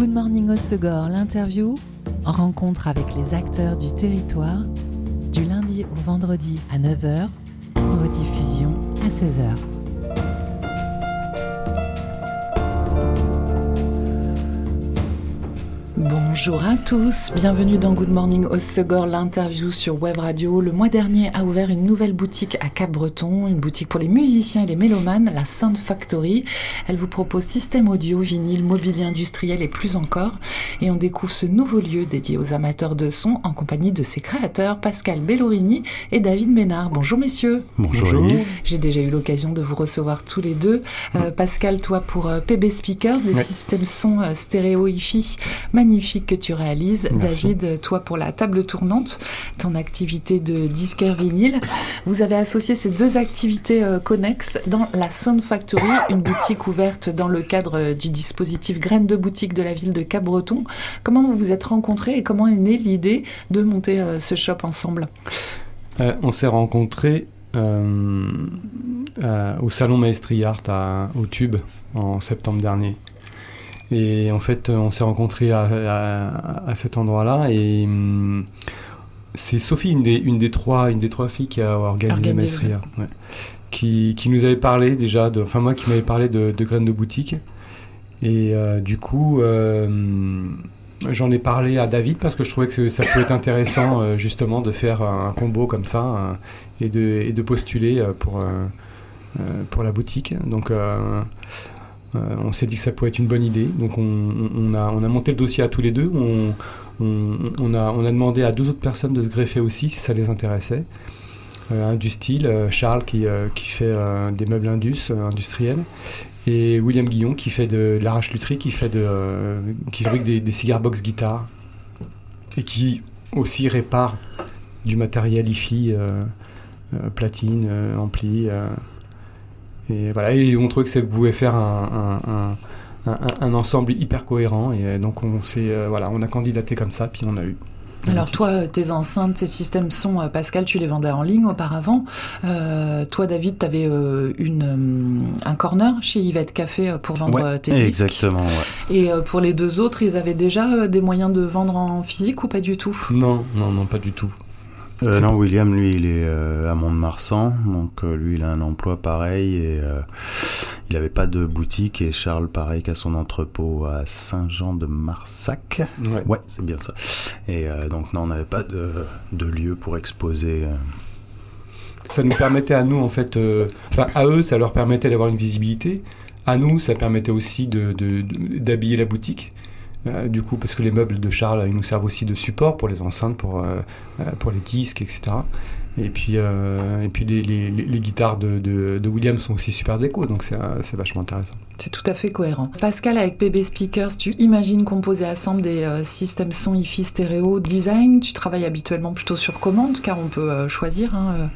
Good Morning Osegor, l'interview, rencontre avec les acteurs du territoire, du lundi au vendredi à 9h, rediffusion à 16h. Bonjour à tous, bienvenue dans Good Morning Osegor, l'interview sur Web Radio. Le mois dernier a ouvert une nouvelle boutique à Cap-Breton, une boutique pour les musiciens et les mélomanes, la Sound Factory. Elle vous propose système audio, vinyle, mobilier industriel et plus encore. Et on découvre ce nouveau lieu dédié aux amateurs de son en compagnie de ses créateurs, Pascal Bellorini et David Ménard. Bonjour messieurs. Bonjour. J'ai déjà eu l'occasion de vous recevoir tous les deux. Euh, Pascal, toi pour euh, PB Speakers, des Ouais. systèmes son euh, stéréo hi-fi magnifiques que tu réalises. Merci. David, toi pour la table tournante, ton activité de disquaire vinyle. Vous avez associé ces deux activités euh, connexes dans la Sound Factory, une boutique ouverte dans le cadre du dispositif Graines de boutique de la ville de Cap-Breton. Comment vous vous êtes rencontrés et comment est née l'idée de monter euh, ce shop ensemble? Euh, on s'est rencontrés euh, au salon Maestri Art à- au Tube en septembre dernier. Et en fait, on s'est rencontrés à, à- à cet endroit-là et hum, c'est Sophie, une des, une, des trois, une des trois filles qui a organisé Art, ouais. qui, qui nous avait parlé déjà, de, enfin moi qui m'avait parlé de, de graines de boutique. Et euh, du coup, euh, j'en ai parlé à David parce que je trouvais que ça pouvait être intéressant euh, justement de faire un combo comme ça euh, et, de, et de postuler euh, pour, euh, euh, pour la boutique. Donc euh, on s'est dit que ça pouvait être une bonne idée. Donc on, a, on a monté le dossier à tous les deux. On, a, demandé à deux autres personnes de se greffer aussi si ça les intéressait. Euh, du style, euh, Charles qui, euh, fait des meubles indus, industriels, et William Guillon qui fait de, l'arrache lutherie, qui fabrique des, des cigar box guitares et qui aussi répare du matériel euh, platine, ampli. Et voilà, et on trouvait que ça pouvait faire un, un- un- un- un ensemble hyper cohérent. Et euh, donc on s'est, euh, voilà, on a candidaté comme ça, puis on a eu. Alors toi, euh, tes enceintes, tes systèmes son, euh, Pascal, tu les vendais en ligne auparavant. Euh, toi, David, tu avais une, euh, un corner chez Yvette Café pour vendre Ouais, tes disques. Exactement, ouais. Et euh, pour les deux autres, ils avaient déjà euh, des moyens de vendre en physique ou pas du tout? Non, non, non, pas du tout. Euh, non, William, lui, il est euh, à Mont-de-Marsan, donc euh, lui, il a un emploi pareil et euh, il n'avait pas de boutique. Et Charles, pareil, qui a son entrepôt à Saint-Jean-de-Marsac. Ouais. Ouais, c'est bien ça. Et euh, donc, non, on n'avait pas de, de lieu pour exposer. euh. ça nous permettait à nous en fait, euh, enfin à eux ça leur permettait d'avoir une visibilité, à nous ça permettait aussi de- de- de- d'habiller la boutique. Euh, du coup, parce que les meubles de Charles, ils nous servent aussi de support pour les enceintes, pour, euh, euh, pour les disques, etc. Et puis, euh, et puis les, les- les- les guitares de, de- de William sont aussi super déco, donc c'est euh, c'est vachement intéressant. C'est tout à fait cohérent. Pascal, avec PB Speakers, tu imagines composer ensemble des euh, systèmes son hi-fi stéréo design? Tu travailles habituellement plutôt sur commande, car on peut euh, choisir hein,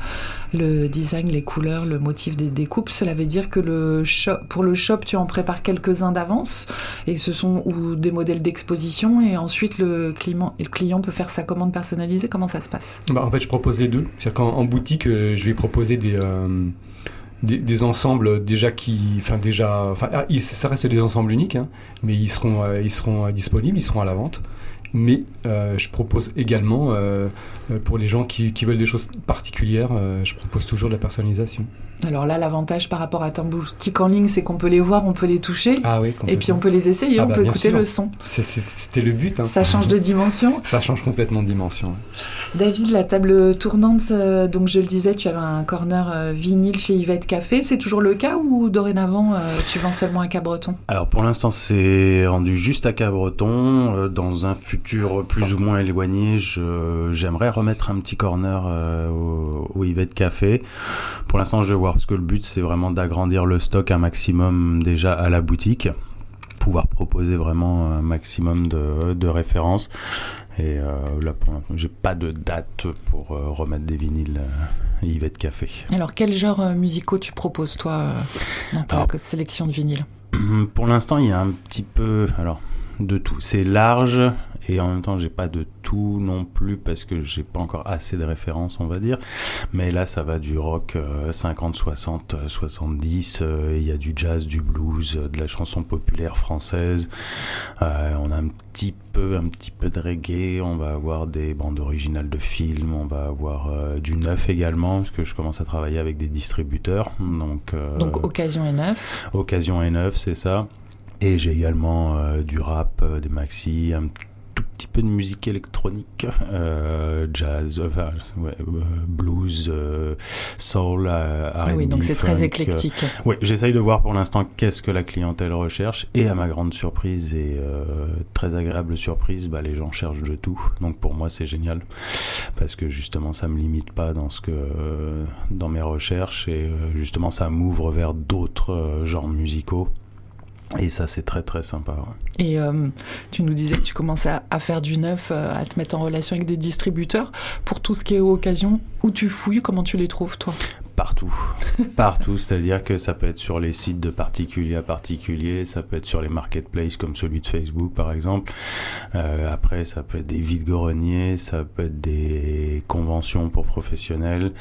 le design, les couleurs, le motif des découpes. Cela veut dire que le shop, pour le shop, tu en prépares quelques-uns d'avance, et ce sont ou des modèles d'exposition, et ensuite le client, le client peut faire sa commande personnalisée. Comment ça se passe? Bah, en fait, je propose les deux. C'est-à-dire qu'en en boutique, euh, je vais proposer des, euh, des, ensembles déjà qui. Enfin, déjà. Ah, ça reste des ensembles uniques, hein, mais ils seront, ils seront euh, disponibles, ils seront à la vente. Mais euh, je propose également, euh, euh, pour les gens qui, qui veulent des choses particulières, euh, je propose toujours de la personnalisation. Alors là, l'avantage par rapport à ta boutique en ligne, c'est qu'on peut les voir, on peut les toucher, Ah oui, et puis on peut les essayer, Ah on bah, peut écouter sûr. le son. C'était le but. hein. Ça change de dimension. Ça change complètement de dimension. ouais. David, la table tournante, euh, donc je le disais, tu avais un corner euh, vinyle chez Yvette Café. C'est toujours le cas ou dorénavant euh, tu vends seulement à Cabreton? Alors, pour l'instant, c'est rendu juste à Cabreton. Euh, dans un futur plus ou moins éloigné, je- j'aimerais remettre un petit corner euh, au, au Yvette Café. Pour l'instant, je vais voir, parce que le but, c'est vraiment d'agrandir le stock un maximum déjà à la boutique, pouvoir proposer vraiment un maximum de, de références. Et euh, là, pour l'instant, j'ai pas de date pour euh, remettre des vinyles euh, Yvette Café. Alors, quel genre musicaux tu proposes, toi, dans ta Alors- sélection de vinyle Pour l'instant, il y a un petit peu alors de tout. C'est large et en même temps j'ai pas de tout non plus parce que j'ai pas encore assez de références on va dire. Mais là ça va du rock 50 60 70 il y a du jazz du blues de la chanson populaire française. On a un petit peu un petit peu de reggae. On va avoir des bandes originales de films. On va avoir du neuf également parce que je commence à travailler avec des distributeurs. Donc donc occasion et neuf. Occasion et neuf c'est ça. Et j'ai également euh, du rap, euh, des maxi, un petit peu de musique électronique, euh, jazz, enfin, blues, soul, R&B. Ah oui, donc c'est très éclectique. oui, j'essaye de voir pour l'instant qu'est-ce que la clientèle recherche et à ma grande surprise et très agréable surprise, bah, les gens cherchent de tout. Donc pour moi c'est génial parce que justement ça me limite pas dans ce que dans mes recherches et justement ça m'ouvre vers d'autres genres musicaux. Et ça, c'est très très sympa. Et euh, tu nous disais que tu commençais à, faire du neuf, euh, à te mettre en relation avec des distributeurs. Pour tout ce qui est occasion, où tu fouilles, comment tu les trouves, toi? Partout. Partout, c'est-à-dire que ça peut être sur les sites de particulier à particulier, ça peut être sur les marketplaces comme celui de Facebook par exemple. Euh, après, ça peut être des vides-greniers, ça peut être des conventions pour professionnels,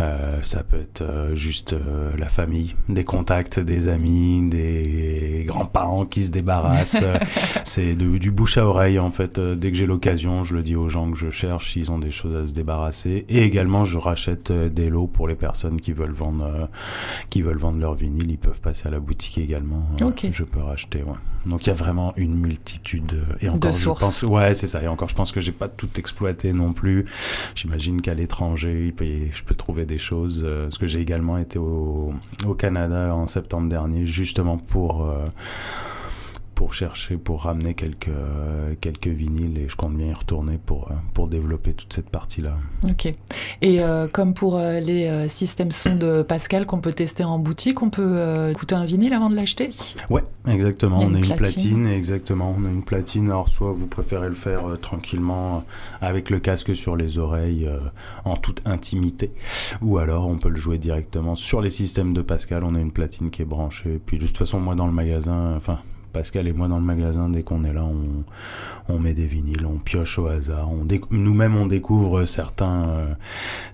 euh, ça peut être euh, juste la famille, des contacts, des amis, des grands-parents qui se débarrassent. C'est du bouche à oreille en fait. Dès que j'ai l'occasion, je le dis aux gens que je cherche s'ils ont des choses à se débarrasser. Et également, je rachète des lots pour les personnes qui veulent vendre, euh, qui veulent vendre leur vinyle, ils peuvent passer à la boutique également. Euh, je peux racheter. Donc il y a vraiment une multitude euh, et encore, de sources. pense, ouais, c'est ça. Et encore, je pense que j'ai pas tout exploité non plus. J'imagine qu'à l'étranger, je peux trouver des choses. parce que j'ai également été au, au, Canada en septembre dernier, justement pour pour chercher, pour ramener quelques, quelques vinyles et je compte bien y retourner pour, pour développer toute cette partie-là. Ok. Et euh, comme pour euh, les euh, systèmes son de Pascal qu'on peut tester en boutique, on peut écouter un vinyle avant de l'acheter? Ouais, exactement. On a une platine. exactement. On a une platine. Alors, soit vous préférez le faire tranquillement avec le casque sur les oreilles en toute intimité, ou alors on peut le jouer directement sur les systèmes de Pascal. On a une platine qui est branchée. Puis de toute façon, moi dans le magasin, enfin Pascal et moi dans le magasin, dès qu'on est là, on, met des vinyles, on pioche au hasard. Nous-mêmes, on découvre certains, euh,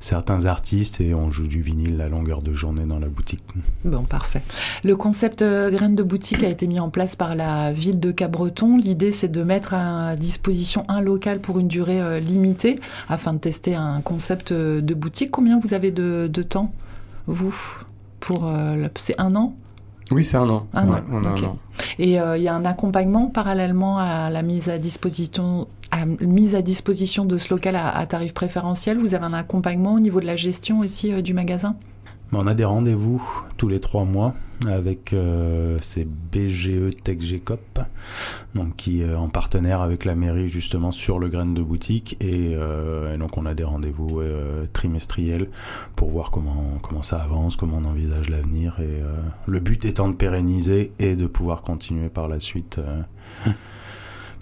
certains artistes et on joue du vinyle la longueur de journée dans la boutique. Bon, parfait. Le concept euh, graine de boutique a été mis en place par la ville de Cabreton. L'idée, c'est de mettre à disposition un local pour une durée euh, limitée afin de tester un concept de boutique. Combien vous avez de, temps, vous pour C'est un an? Oui, c'est un an. Un an. Et euh, il y a un accompagnement parallèlement à la mise à disposition, à mise à disposition de ce local à, tarif préférentiel. Vous avez un accompagnement au niveau de la gestion aussi euh, du magasin? On a des rendez-vous tous les trois mois avec euh, ces BGE Tech GCOP, donc qui est en partenaire avec la mairie justement sur le grain de boutique. Et, euh, donc on a des rendez-vous euh, trimestriels pour voir comment comment ça avance, comment on envisage l'avenir. Et le but étant de pérenniser et de pouvoir continuer par la suite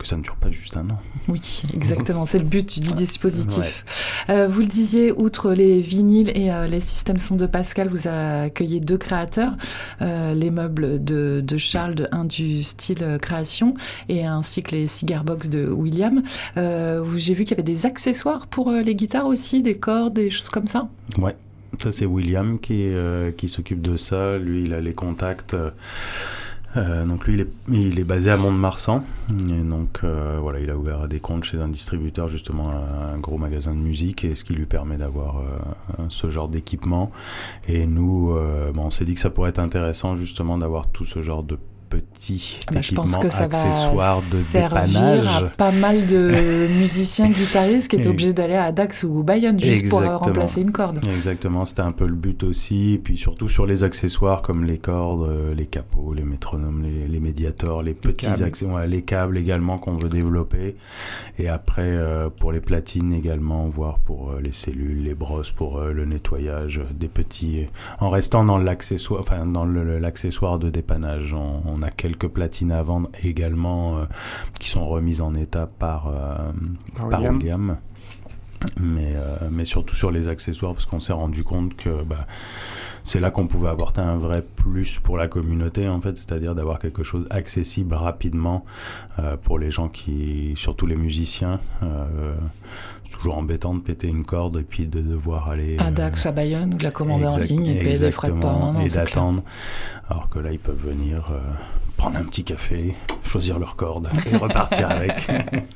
que ça ne dure pas juste un an. Oui, exactement, c'est le but du dispositif. Euh, vous le disiez, outre les vinyles et euh, les systèmes son de Pascal, vous accueillez deux créateurs, euh, les meubles de, Charles, un du style création, et ainsi que les cigar box de William. J'ai vu qu'il y avait des accessoires pour les guitares aussi, des cordes, des choses comme ça? Ouais. Ça, c'est William qui, qui s'occupe de ça. Lui, il a les contacts euh, donc lui, il est, il est, basé à Mont-de-Marsan. Et donc euh, voilà, il a ouvert des comptes chez un distributeur, justement un gros magasin de musique, et ce qui lui permet d'avoir euh, ce genre d'équipement. Et nous, bon, on s'est dit que ça pourrait être intéressant justement d'avoir tout ce genre de petit ah bah, je pense que ça va de servir à pas mal de musiciens guitaristes qui étaient obligés d'aller à Dax ou Bayonne juste pour euh, remplacer une corde. Exactement, c'était un peu le but aussi. Et puis surtout sur les accessoires comme les cordes, euh, les capots, les métronomes, les, médiators, les petits accessoires, les câbles également qu'on veut développer. Et après euh, pour les platines également, voire pour les cellules, les brosses pour le nettoyage des petits. En restant dans l'accessoire, enfin dans l'accessoire de dépannage, on on a quelques platines à vendre également euh, qui sont remises en état par, euh, William. Mais, mais surtout sur les accessoires parce qu'on s'est rendu compte que bah, c'est là qu'on pouvait apporter un vrai plus pour la communauté en fait, c'est-à-dire d'avoir quelque chose accessible rapidement euh, pour les gens qui, surtout les musiciens. Euh, c'est toujours embêtant de péter une corde et puis de devoir aller à Dax, à Bayonne ou de la commander en ligne et payer des frais de port. et d'attendre. Alors que là, ils peuvent venir euh, prendre un petit café, choisir leur corde et repartir avec.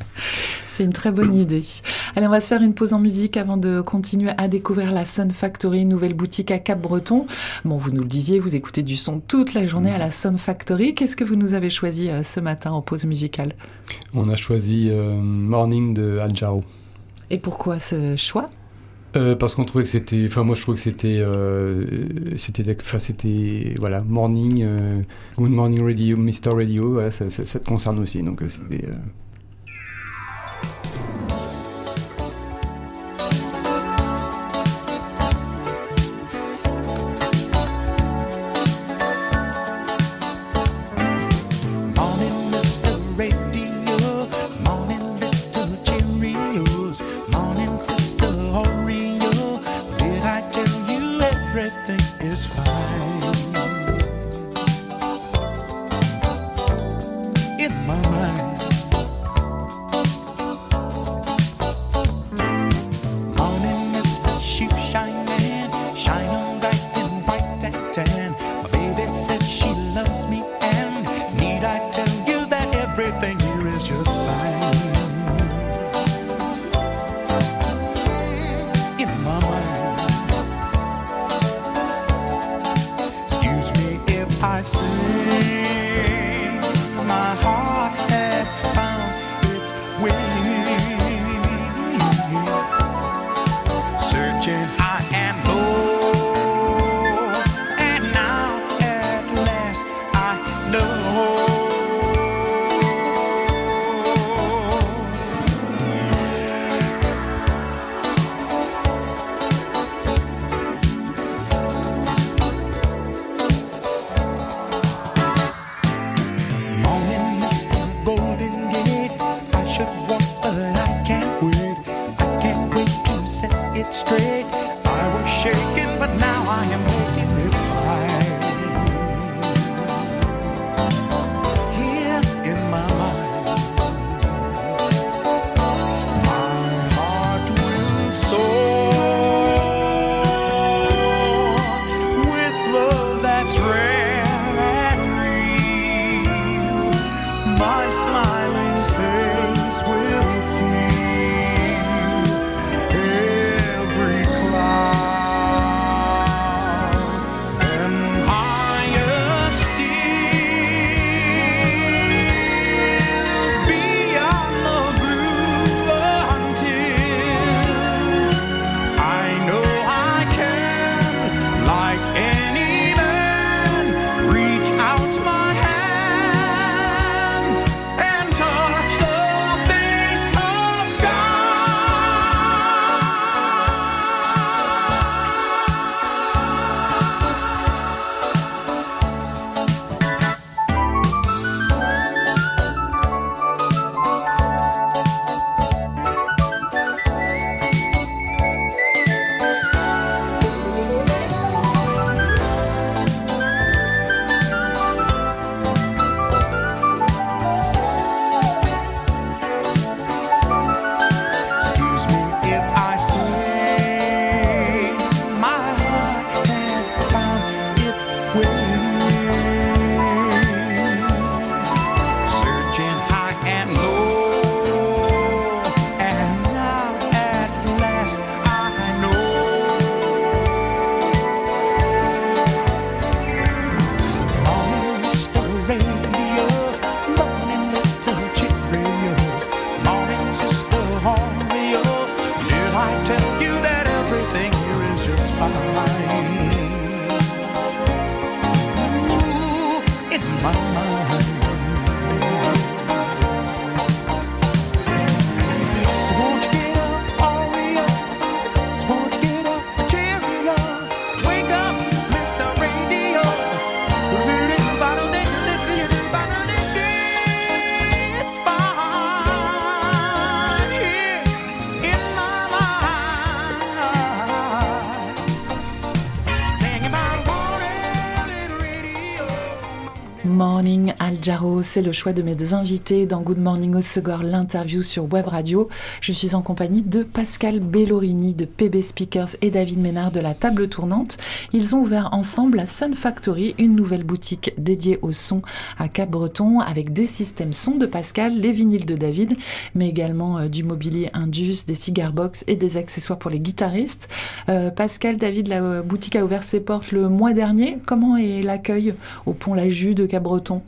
C'est une très bonne idée. Allez, on va se faire une pause en musique avant de continuer à découvrir la Sun Factory, nouvelle boutique à Cap-Breton. Bon, vous nous le disiez, vous écoutez du son toute la journée à la Sun Factory. Qu'est-ce que vous nous avez choisi euh, ce matin en pause musicale? On a choisi euh, Morning de Aljaro. Et pourquoi ce choix? Euh, parce qu'on trouvait que c'était, enfin moi je trouvais que c'était, euh, c'était, enfin c'était, voilà, morning, good morning radio, Mr Radio, voilà, ça, ça, ça, te concerne aussi, donc c'était. Morning Al Jarro, c'est le choix de mes invités dans Good Morning Osegor, l'interview sur Web Radio. Je suis en compagnie de Pascal Bellorini de PB Speakers et David Ménard de la table tournante. Ils ont ouvert ensemble la Sun Factory, une nouvelle boutique dédiée au son à Cap-Breton avec des systèmes son de Pascal, les vinyles de David, mais également euh, du mobilier Indus, des cigar box et des accessoires pour les guitaristes. Euh, Pascal, David, la boutique a ouvert ses portes le mois dernier. Comment est l'accueil au pont La Jus de Cap-Breton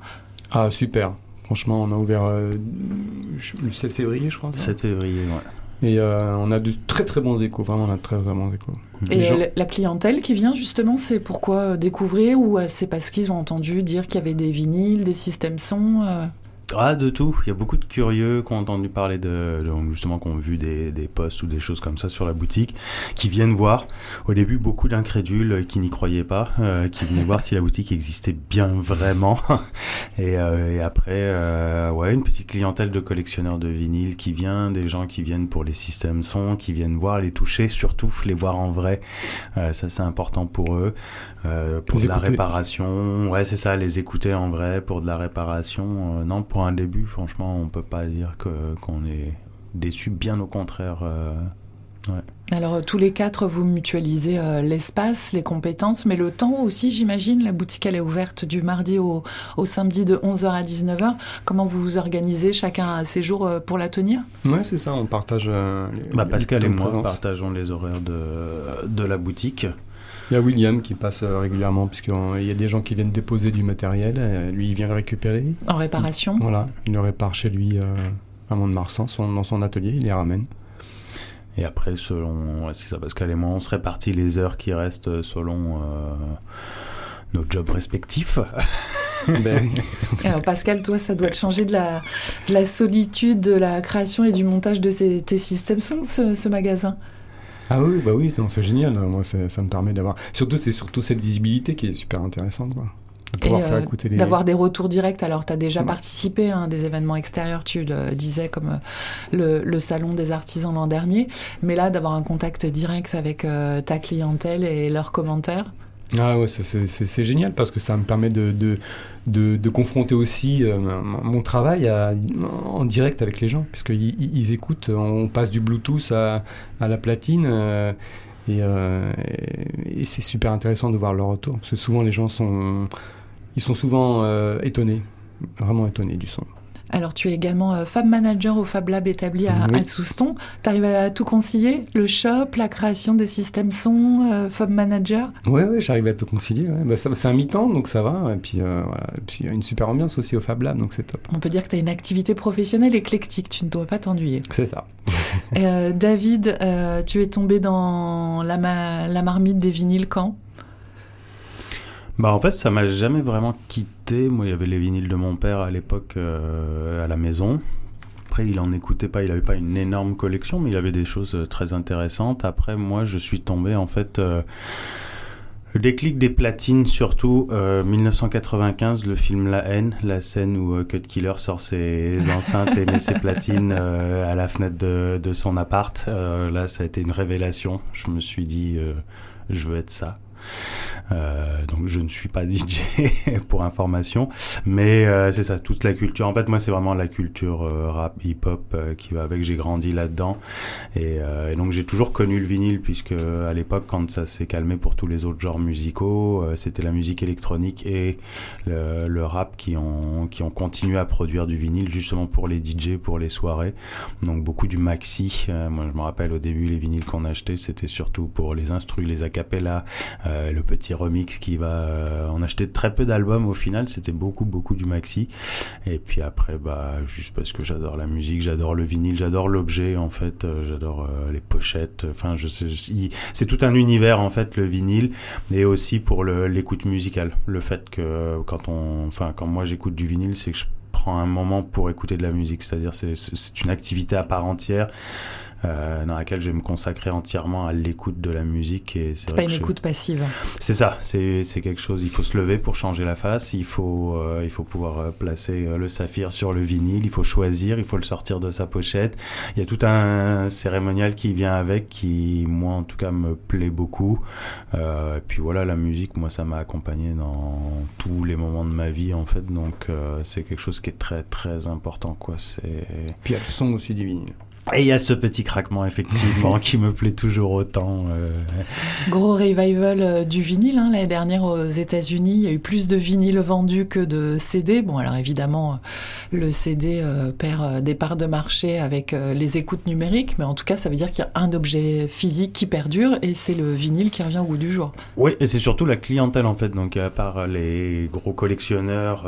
Ah, super. Franchement, on a ouvert le 7 février, je crois. 7 février, ouais. Et on a de très très bons échos, vraiment on a de très, très bons échos. Et la clientèle qui vient justement, c'est pourquoi découvrir ou c'est parce qu'ils ont entendu dire qu'il y avait des vinyles, des systèmes son ah, de tout. Il y a beaucoup de curieux qui ont entendu parler de, justement, qui ont vu des, des posts ou des choses comme ça sur la boutique, qui viennent voir. Au début, beaucoup d'incrédules qui n'y croyaient pas, euh, qui venaient voir si la boutique existait bien vraiment. et, euh, et, après, euh, ouais, une petite clientèle de collectionneurs de vinyles qui vient, des gens qui viennent pour les systèmes son, qui viennent voir, les toucher, surtout les voir en vrai. ça, c'est important pour eux. pour de la réparation, ouais, c'est ça, les écouter en vrai pour de la réparation. non, pour un début, franchement, on peut pas dire qu'on est déçu, bien au contraire. Euh, Alors, euh, tous les quatre, vous mutualisez euh, l'espace, les compétences, mais le temps aussi, j'imagine. La boutique, elle est ouverte du mardi au, samedi de 11h à 19h. Comment vous vous organisez Chacun a ses jours pour la tenir? Oui, c'est ça, on partage. bah, Pascal et moi partageons les horaires de, de la boutique. Il y a William qui passe euh, régulièrement, puisqu'il y a des gens qui viennent déposer du matériel. lui, il vient le récupérer. En réparation Voilà, il le répare chez lui euh, à Mont-de-Marsan, dans son atelier, il les ramène. Et après, selon. c'est ça, Pascal et moi, on se répartit les heures qui restent selon euh, nos jobs respectifs. Ben Alors Pascal, toi, ça doit te changer de la, la solitude de la création et du montage de tes systèmes son, ce magasin? Ah oui, bah oui, c'est génial. Moi, ça me permet d'avoir. Surtout, c'est surtout cette visibilité qui est super intéressante. Quoi. De euh, les... D'avoir des retours directs. Alors, tu as déjà participé à des événements extérieurs, tu le disais, comme euh, le, Salon des artisans l'an dernier. Mais là, d'avoir un contact direct avec euh, ta clientèle et leurs commentaires. Ah ouais, c'est génial parce que ça me permet de, de, de, confronter aussi euh, mon travail en direct avec les gens, puisqu'ils ils écoutent, on passe du Bluetooth à, la platine, euh, euh, et, et c'est super intéressant de voir leur retour, parce que souvent les gens sont, ils sont souvent étonnés, vraiment étonnés du son. Alors, tu es également euh, Fab Manager au Fab Lab établi à, Souston. Tu arrives à tout concilier? Le shop, la création des systèmes son, euh, Fab Manager? Oui, ouais, j'arrive à tout concilier. Bah, c'est un mi-temps, donc ça va. Et puis, euh, puis il y a une super ambiance aussi au Fab Lab, donc c'est top. On peut dire que tu as une activité professionnelle éclectique. Tu ne dois pas t'ennuyer. C'est ça. David, tu es tombé dans la, la marmite des vinyles quand? Bah en fait, ça m'a jamais vraiment quitté. Moi, il y avait les vinyles de mon père à l'époque euh, à la maison. Après, il en écoutait pas, il avait pas une énorme collection, mais il avait des choses euh, très intéressantes. Après, moi, je suis tombé en fait. Euh, le déclic des platines, surtout 1995, le film La haine, la scène où Cut Killer sort ses enceintes et met ses platines à la fenêtre de, de son appart. là, ça a été une révélation. Je me suis dit, je veux être ça. Euh, donc je ne suis pas DJ pour information, mais euh, c'est ça, toute la culture. En fait, moi, c'est vraiment la culture euh, rap, hip-hop qui va avec. J'ai grandi là-dedans, et, donc j'ai toujours connu le vinyle puisque à l'époque, quand ça s'est calmé pour tous les autres genres musicaux, c'était la musique électronique et le, rap qui ont qui ont continué à produire du vinyle justement pour les DJ, pour les soirées. Donc beaucoup du maxi. moi, je me rappelle au début, les vinyles qu'on achetait, c'était surtout pour les instrus, les acapellas, le petit remix qui va. Euh, on achetait très peu d'albums au final, c'était beaucoup, beaucoup du maxi. Et puis après, bah, juste parce que j'adore la musique, j'adore le vinyle, j'adore l'objet en fait, euh, j'adore euh, les pochettes. Enfin, je sais, c'est tout un univers en fait, le vinyle, et aussi pour l'écoute musicale. Le fait que quand on. Enfin, quand moi j'écoute du vinyle, c'est que je prends un moment pour écouter de la musique, c'est-à-dire c'est une activité à part entière. Euh, dans laquelle je vais me consacrer entièrement à l'écoute de la musique. Et c'est pas une écoute passive. C'est ça, c'est quelque chose. Il faut se lever pour changer la face, il faut, euh, il faut pouvoir euh, placer le saphir sur le vinyle, il faut choisir, il faut le sortir de sa pochette. Il y a tout un cérémonial qui vient avec qui, moi en tout cas, me plaît beaucoup. et puis voilà, la musique, moi ça m'a accompagné dans tous les moments de ma vie en fait, donc c'est quelque chose qui est très très important. Quoi. Puis il y a le son aussi du vinyle. Et il y a ce petit craquement, effectivement, qui me plaît toujours autant. Euh. Gros revival euh, du vinyle. Hein, L'année dernière, aux États-Unis, il y a eu plus de vinyles vendus que de CD. Bon, alors évidemment, le CD euh, perd des parts de marché avec les écoutes numériques, mais en tout cas, ça veut dire qu'il y a un objet physique qui perdure et c'est le vinyle qui revient au bout du jour. Oui, et c'est surtout la clientèle, en fait. Donc, à part les gros collectionneurs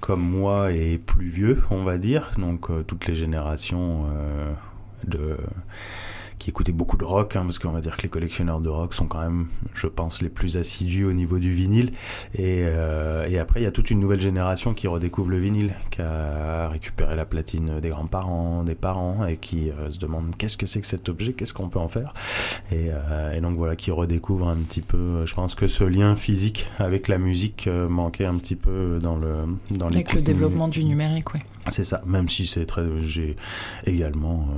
comme moi et plus vieux, on va dire, donc toutes les générations euh, de qui écoutaient beaucoup de rock, hein, parce qu'on va dire que les collectionneurs de rock sont quand même, je pense, les plus assidus au niveau du vinyle. Et, euh, et après, il y a toute une nouvelle génération qui redécouvre le vinyle, qui a récupéré la platine des grands-parents, des parents, et qui euh, se demande qu'est-ce que c'est que cet objet, qu'est-ce qu'on peut en faire. Et, euh, et, donc voilà, qui redécouvre un petit peu. Je pense que ce lien physique avec la musique manquait un petit peu dans le dans Avec le développement du numérique, oui. C'est ça, même si c'est très. J'ai également.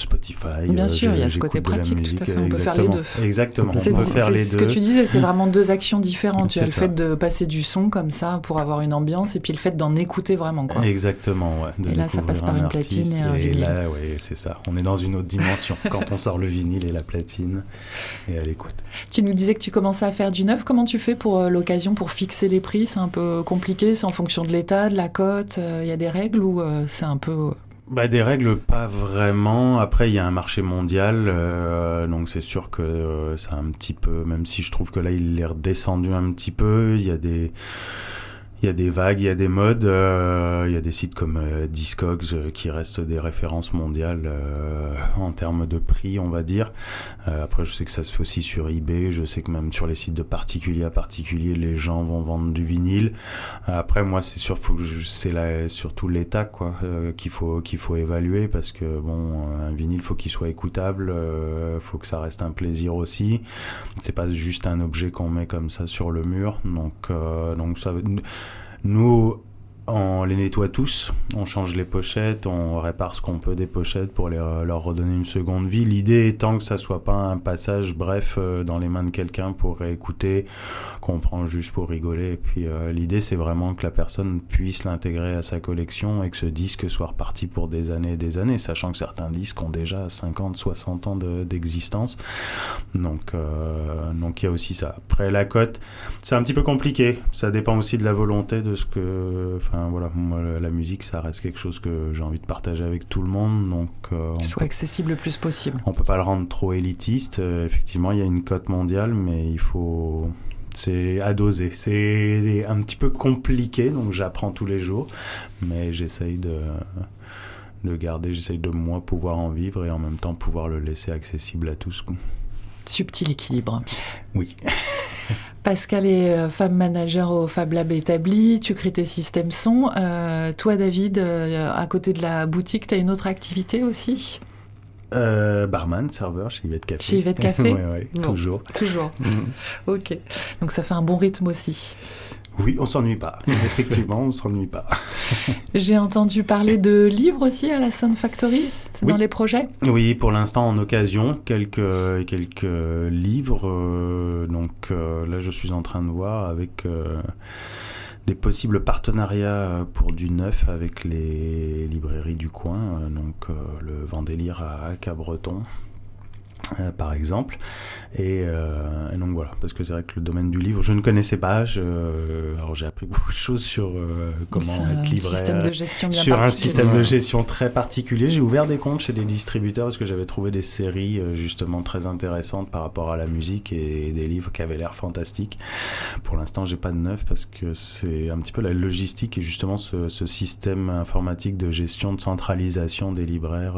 Spotify. Bien sûr, il y a ce côté pratique, tout à fait. On peut faire les deux. Exactement, deux. Ce que tu disais, c'est vraiment deux actions différentes. Tu as le fait de passer du son comme ça pour avoir une ambiance et puis le fait d'en écouter vraiment. Quoi. Exactement, ouais. et là, ça passe par une platine et un vinyle. Et là, oui, c'est ça. On est dans une autre dimension quand on sort le vinyle et la platine et à l'écoute. Tu nous disais que tu commençais à faire du neuf. Comment tu fais pour euh, l'occasion pour fixer les prix? C'est un peu compliqué C'est en fonction de l'état, de la cote euh, Il y a des règles ou euh, c'est un peu bah, des règles, pas vraiment. Après, il y a un marché mondial, euh, donc c'est sûr que euh, c'est un petit peu, même si je trouve que là, il est redescendu un petit peu, il y a des il y a des vagues, il y a des modes, euh, il y a des sites comme euh, Discogs euh, qui restent des références mondiales euh, en termes de prix, on va dire. après, je sais que ça se fait aussi sur eBay, je sais que même sur les sites de particulier à particulier, les gens vont vendre du vinyle. Après, moi, c'est sûr, c'est surtout l'état quoi qu'il faut qu'il faut évaluer parce que bon, un vinyle, faut qu'il soit écoutable, faut que ça reste un plaisir aussi. C'est pas juste un objet qu'on met comme ça sur le mur, donc donc ça nous, on les nettoie tous, on change les pochettes, on répare ce qu'on peut des pochettes pour leur redonner une seconde vie. L'idée étant que ça soit pas un passage bref euh, dans les mains de quelqu'un pour réécouter, qu'on prend juste pour rigoler. Et puis euh, l'idée c'est vraiment que la personne puisse l'intégrer à sa collection et que ce disque soit reparti pour des années et des années, sachant que certains disques ont déjà 50, 60 ans d'existence. donc euh, donc il y a aussi ça. Après la cote, c'est un petit peu compliqué. Ça dépend aussi de la volonté de ce que voilà, la musique, ça reste quelque chose que j'ai envie de partager avec tout le monde. Donc, euh, soit accessible le plus possible. On peut pas le rendre trop élitiste. Euh, effectivement, il y a une cote mondiale, mais il faut. C'est à doser. C'est un petit peu compliqué, donc j'apprends tous les jours, mais j'essaye de de garder, j'essaye de moi pouvoir en vivre et en même temps pouvoir le laisser accessible à tous. Subtil équilibre. Oui. Pascal est euh, femme manager au Fab Lab établi, tu crées tes systèmes son. Euh, toi, David, euh, à côté de la boutique, tu as une autre activité aussi? Barman, serveur chez Yvette Café. Chez Yvette Café Oui, toujours. Toujours. Mhm. Ok. Donc ça fait un bon rythme aussi. Oui, on s'ennuie pas. Effectivement, on s'ennuie pas. J'ai entendu parler de livres aussi à la Sun Factory. C'est dans les projets? Oui, pour l'instant en occasion, quelques quelques livres. Euh, donc euh, là, je suis en train de voir avec euh, des possibles partenariats pour du neuf avec les librairies du coin. donc le Vendélire à Cabreton euh, par exemple. Euh, et, donc voilà, parce que c'est vrai que le domaine du livre, je ne connaissais pas. Je, alors j'ai appris beaucoup de choses sur euh, comment être libraire, de gestion sur un système de gestion très particulier. J'ai ouvert des comptes chez des distributeurs parce que j'avais trouvé des séries justement très intéressantes par rapport à la musique et des livres qui avaient l'air fantastiques. Pour l'instant, j'ai pas de neuf parce que c'est un petit peu la logistique et justement ce, ce système informatique de gestion de centralisation des libraires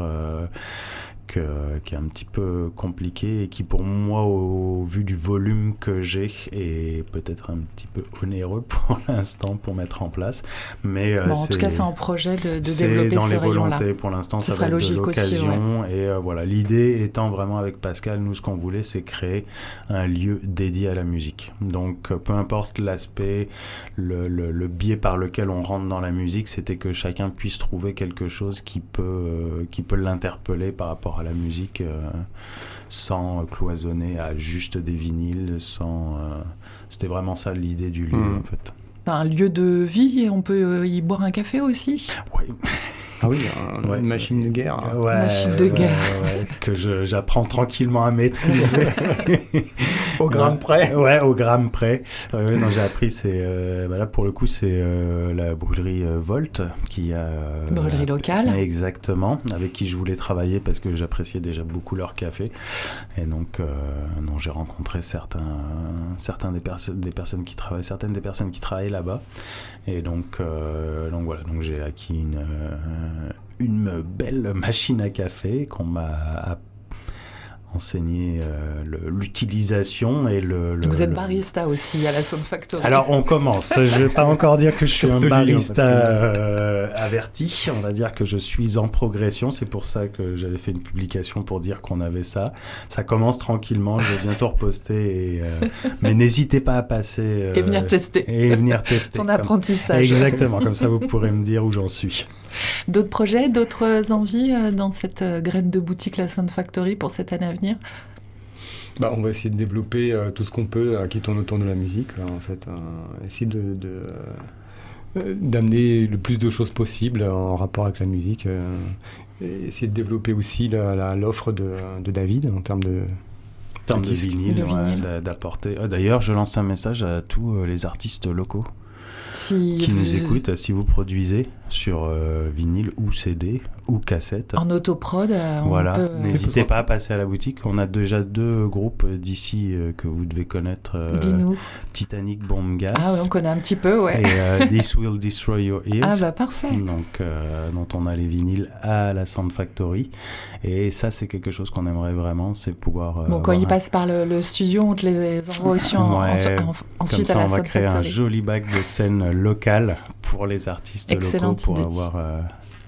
euh, qui est un petit peu compliqué et qui pour moi au vu du volume que j'ai est peut-être un petit peu onéreux pour l'instant pour mettre en place. Mais euh, en tout cas c'est en projet de, de développer dans ce les volontés pour l'instant ça va être de l'occasion et euh, voilà. L'idée étant vraiment avec Pascal nous ce qu'on voulait c'est créer un lieu dédié à la musique. Donc peu importe l'aspect le, le, le, biais par lequel on rentre dans la musique c'était que chacun puisse trouver quelque chose qui peut qui peut l'interpeller par rapport à la musique euh, sans cloisonner à juste des vinyles, sans. Euh, c'était vraiment ça l'idée du lieu mmh. en fait. Un lieu de vie et on peut euh, y boire un café aussi? Oui. Ah oui, une machine de guerre. Ouais, machine de guerre. que j'apprends tranquillement à maîtriser. au gramme près. Ouais, au gramme près. non, j'ai appris, c'est euh, bah là pour le coup, c'est euh, la brûlerie euh, Volt qui a. brûlerie locale. Exactement, avec qui je voulais travailler parce que j'appréciais déjà beaucoup leur café. Et donc, non, j'ai rencontré certains, certains des, des personnes qui travaillent, certaines des personnes qui travaillent là-bas. Et donc, donc voilà, donc j'ai acquis une une belle machine à café qu'on m'a enseigné euh, l'utilisation et le, Vous êtes barista aussi à la Sound Factory. Alors on commence. je vais pas encore dire que je suis un barista euh, averti. On va dire que je suis en progression. C'est pour ça que j'avais fait une publication pour dire qu'on avait ça. Ça commence tranquillement. Je vais bientôt reposter. Et, euh, mais n'hésitez pas à passer et venir tester. Et venir tester. Ton apprentissage. Exactement. Comme ça vous pourrez me dire où j'en suis. D'autres projets, d'autres envies euh, dans cette euh, graine de boutique La Sound Factory pour cette année à venir? Bah, on va essayer de développer euh, tout ce qu'on peut qui tourne autour de la musique, en fait. essayer de, d'amener le plus de choses possible en rapport avec la musique. et essayer de développer aussi l'offre de, de, David en termes de, en termes de, vinyle, d'apporter. D'ailleurs, je lance un message à tous les artistes locaux qui nous écoutent. Si vous produisez sur vinyle ou CD, ou cassette. En autoprod, euh, voilà. Euh, N'hésitez pas à passer à la boutique. On a déjà deux groupes d'ici euh, que vous devez connaître. Dis-nous. Titanic Bomb Gas. Ah, on connaît un petit peu, ouais. Et This Will Destroy Your Ears. Ah, bah parfait. Donc, dont on a les vinyles à la Sound Factory. Et ça, c'est quelque chose qu'on aimerait vraiment, c'est pouvoir. bon, quand ils passent par le, studio, on te les envoie aussi en, ensuite Comme ça, on va créer un joli bac de scène locale pour les artistes locaux pour avoir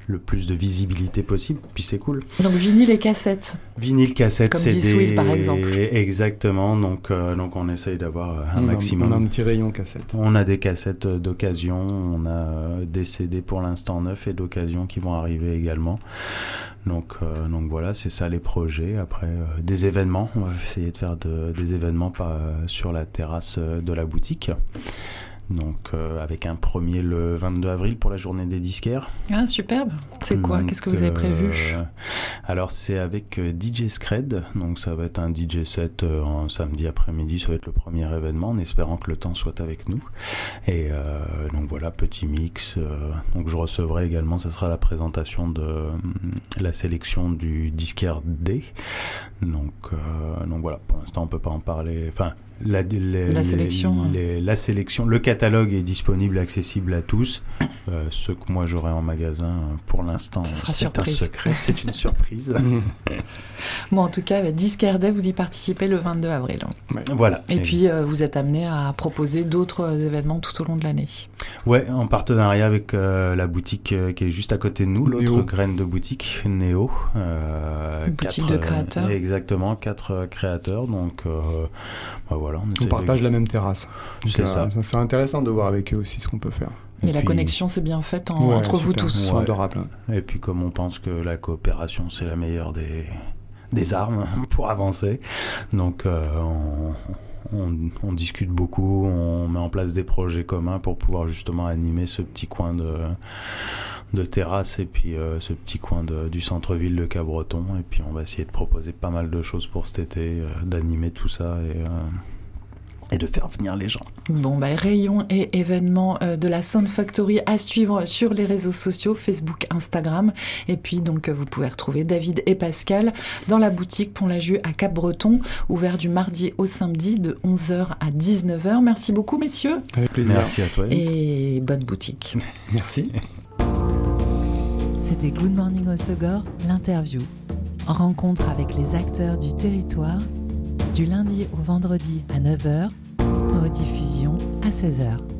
le plus de visibilité possible, puis c'est cool. Donc vinyle et cassette. Vinyle, cassette, Comme CD. par exemple. Exactement, donc, euh, donc on essaye d'avoir euh, un maximum. on a un petit rayon cassette. On a des cassettes d'occasion, on a euh, des CD pour l'instant neufs et d'occasion qui vont arriver également. Donc, donc voilà, c'est ça les projets. Après, des événements, on va essayer de faire des événements sur la terrasse de la boutique. Donc euh, avec un premier le 22 avril pour la journée des disquaires. Ah superbe. C'est quoi? Qu'est-ce que vous avez prévu? euh, Alors c'est avec euh, DJ Scred. Donc ça va être un DJ set en samedi après-midi. Ça va être le premier événement en espérant que le temps soit avec nous. Et donc voilà petit mix. donc je recevrai également. Ce sera la présentation de la sélection du disquaire D. Donc donc voilà. Pour l'instant on peut pas en parler. Enfin la, la, sélection. la sélection, le catalogue est disponible, accessible à tous. Euh, ce que moi j'aurai en magasin, pour l'instant, c'est un secret, c'est une surprise. bon, en tout cas, Discard vous y participez le 22 avril. Voilà. Et, puis, euh, vous êtes amené à proposer d'autres événements tout au long de l'année. Ouais, en partenariat avec euh, la boutique qui est juste à côté de nous, l'autre graine de boutique, Néo. boutique de créateurs. exactement, quatre créateurs. Donc, bah, on, partage la même terrasse. C'est ça. C'est intéressant de voir avec eux aussi ce qu'on peut faire. Et, la connexion s'est bien faite entre vous tous. Ouais. adorable. Et puis comme on pense que la coopération c'est la meilleure des, des armes pour avancer, donc euh, on, discute beaucoup, on met en place des projets communs pour pouvoir justement animer ce petit coin de, de terrasse et puis euh, ce petit coin du centre-ville de Cabreton. Et puis on va essayer de proposer pas mal de choses pour cet été, euh, d'animer tout ça et et de faire venir les gens. Bon, bah, rayons et événements euh, de la Sound Factory à suivre sur les réseaux sociaux, Facebook, Instagram. Et puis, donc, euh, vous pouvez retrouver David et Pascal dans la boutique Pont-la-Jus à Cap-Breton, ouvert du mardi au samedi de 11h à 19h. Merci beaucoup, messieurs. Avec plaisir. Merci à toi. Et bonne boutique. Merci. C'était Good Morning au Segor, l'interview. rencontre avec les acteurs du territoire, du lundi au vendredi à 9h, rediffusion à 16h.